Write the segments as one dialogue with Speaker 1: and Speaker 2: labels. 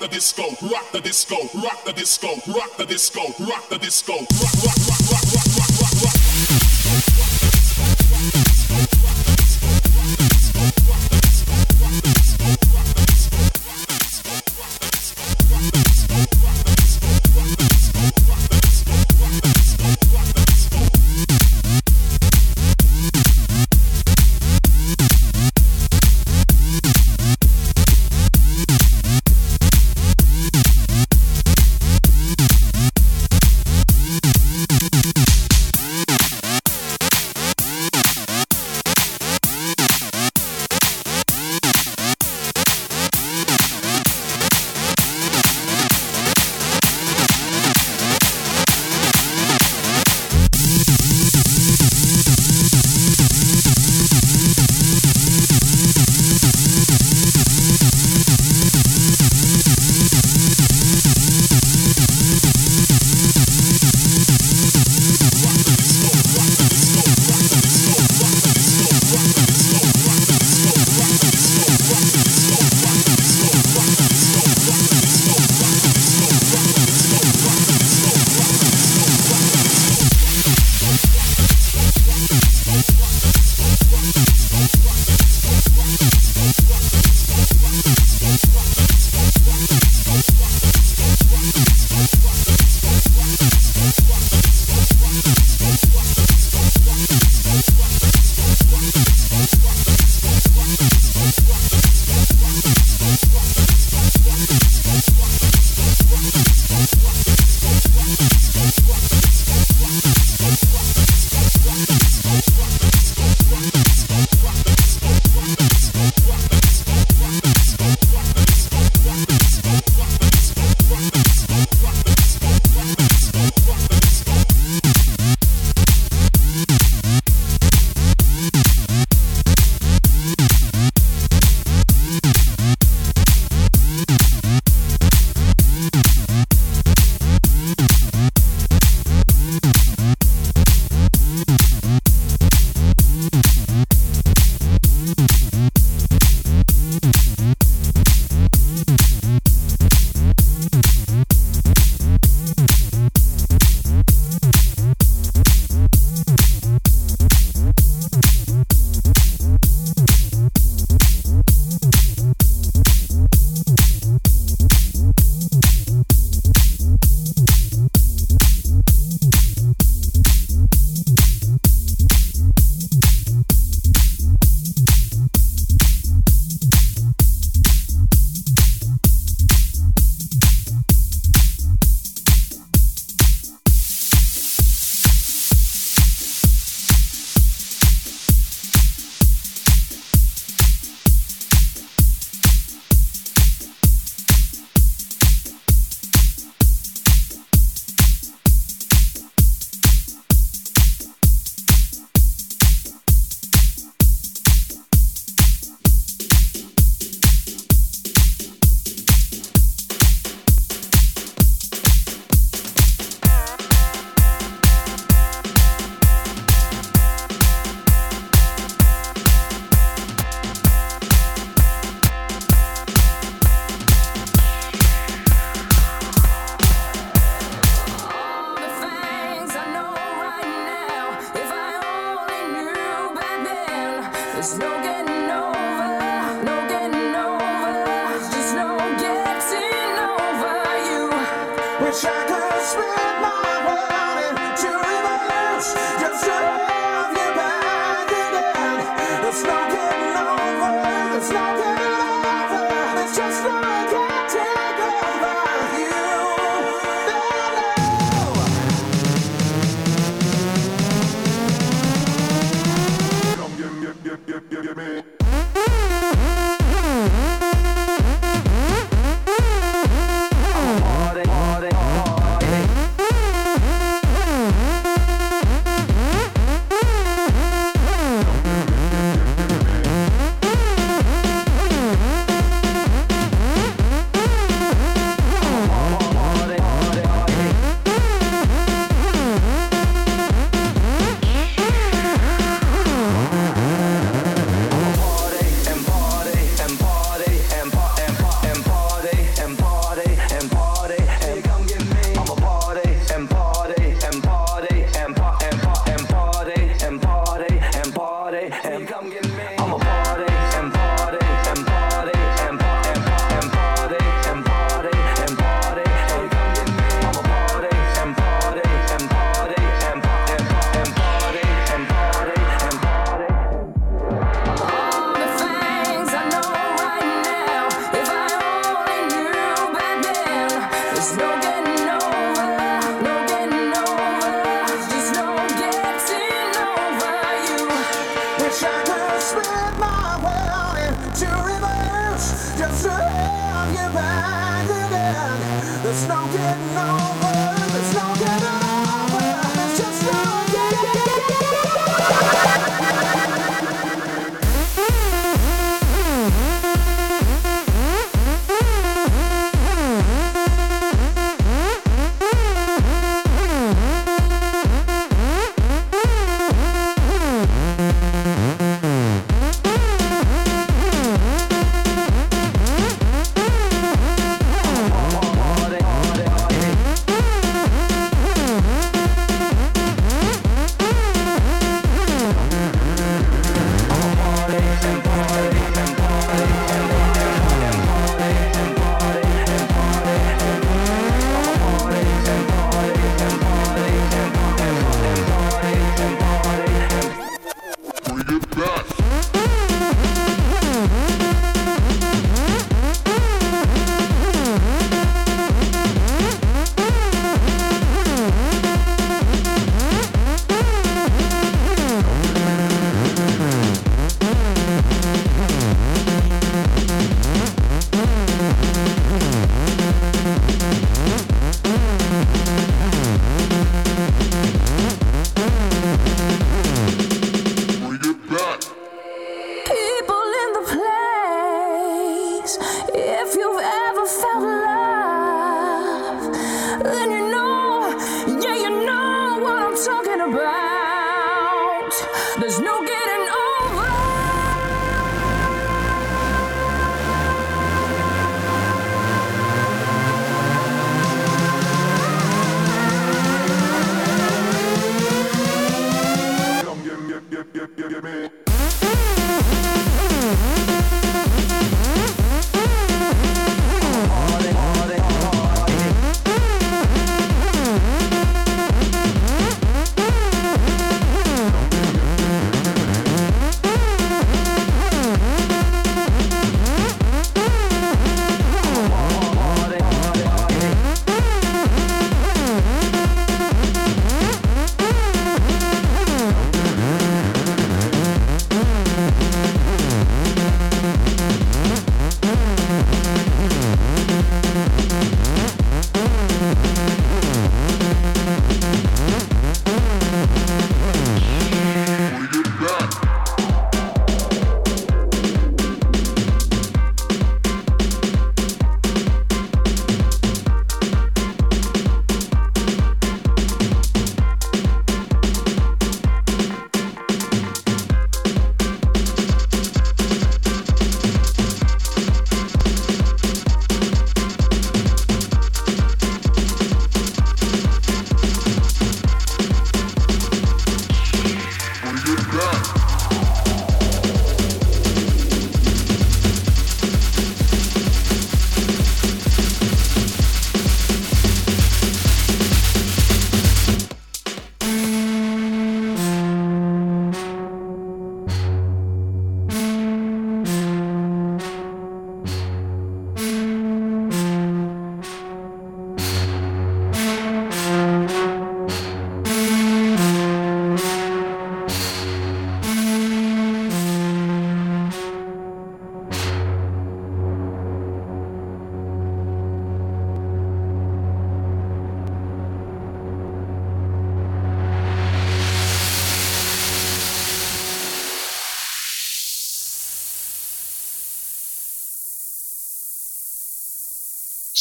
Speaker 1: the disco, rock the disco, rock the disco, rock the disco, rock the disco, rock rock rock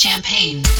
Speaker 2: Champagne.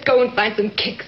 Speaker 3: Let's go and find some kicks.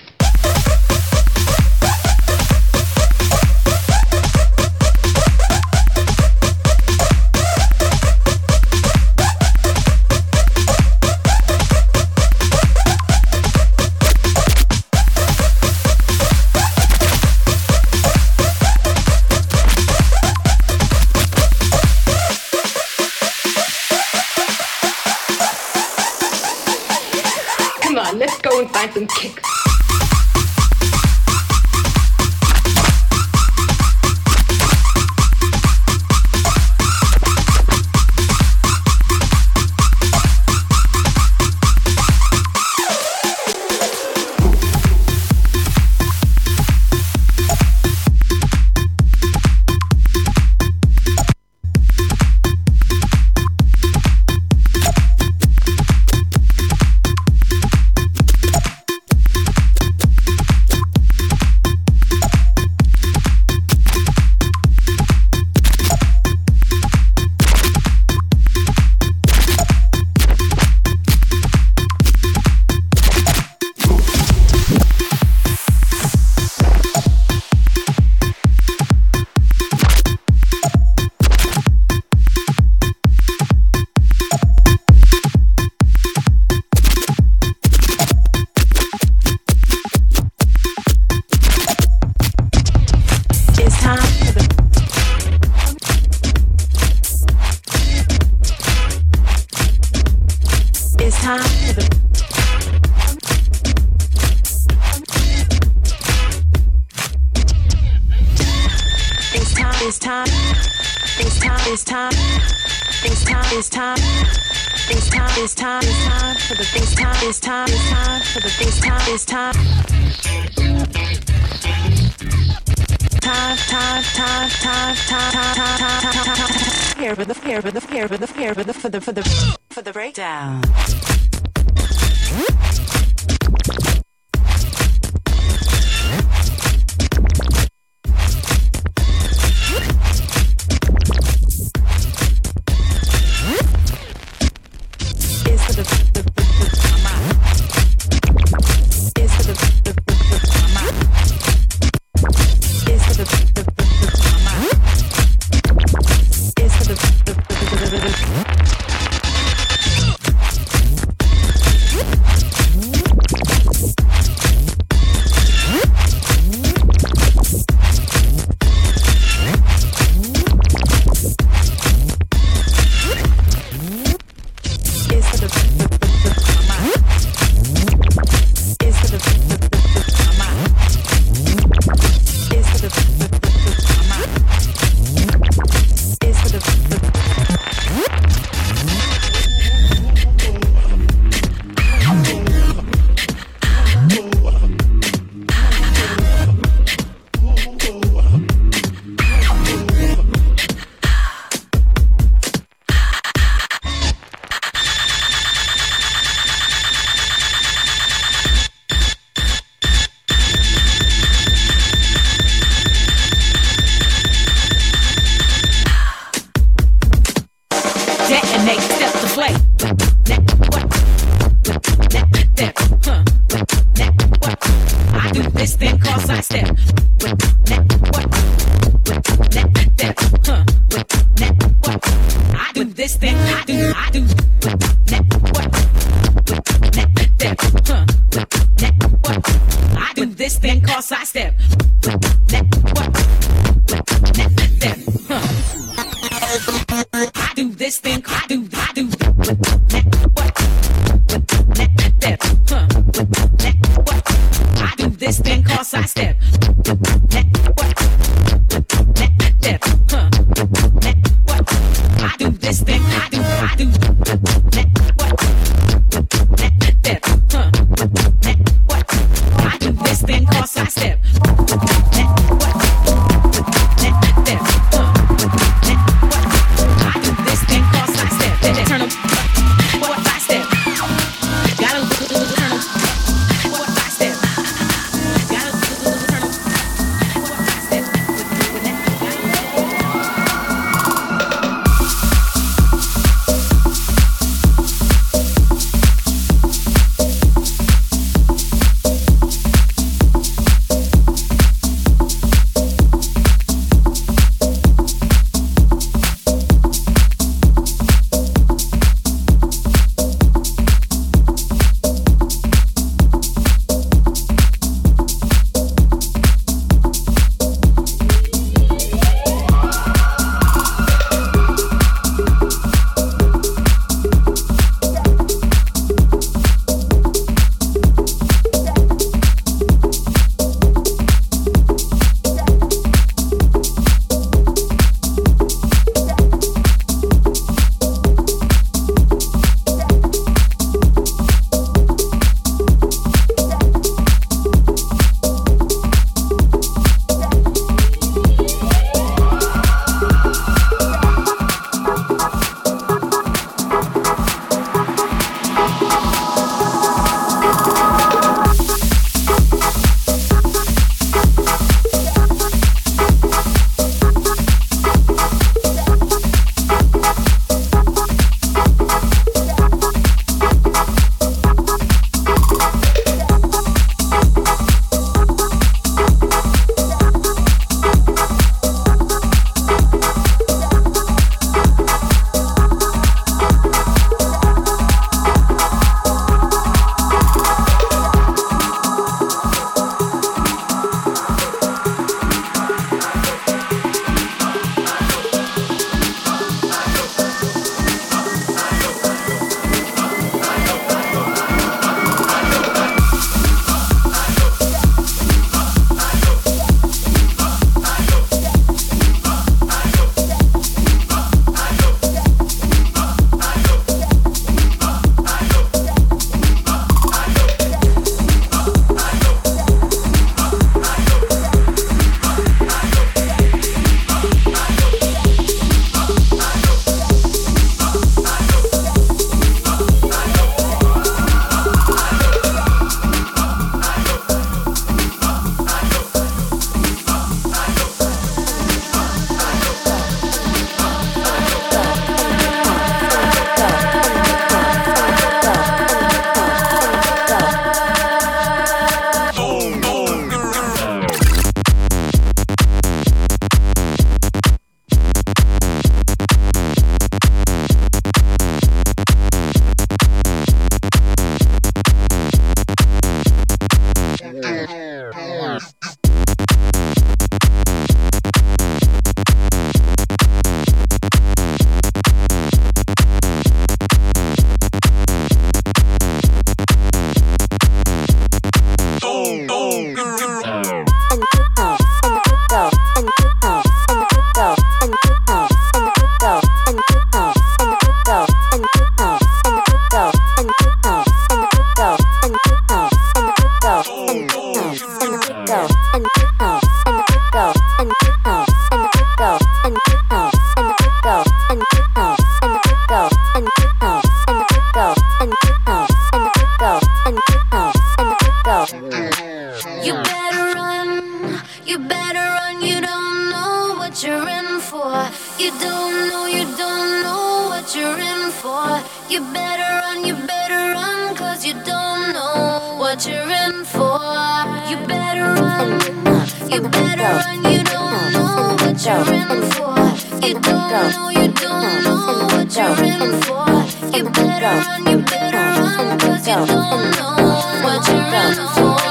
Speaker 4: what you're in for. You better run, you better run. You don't know what you're in for. You don't know, you don't know what you're in for. You better run, you better run, cause you don't know what you're in for.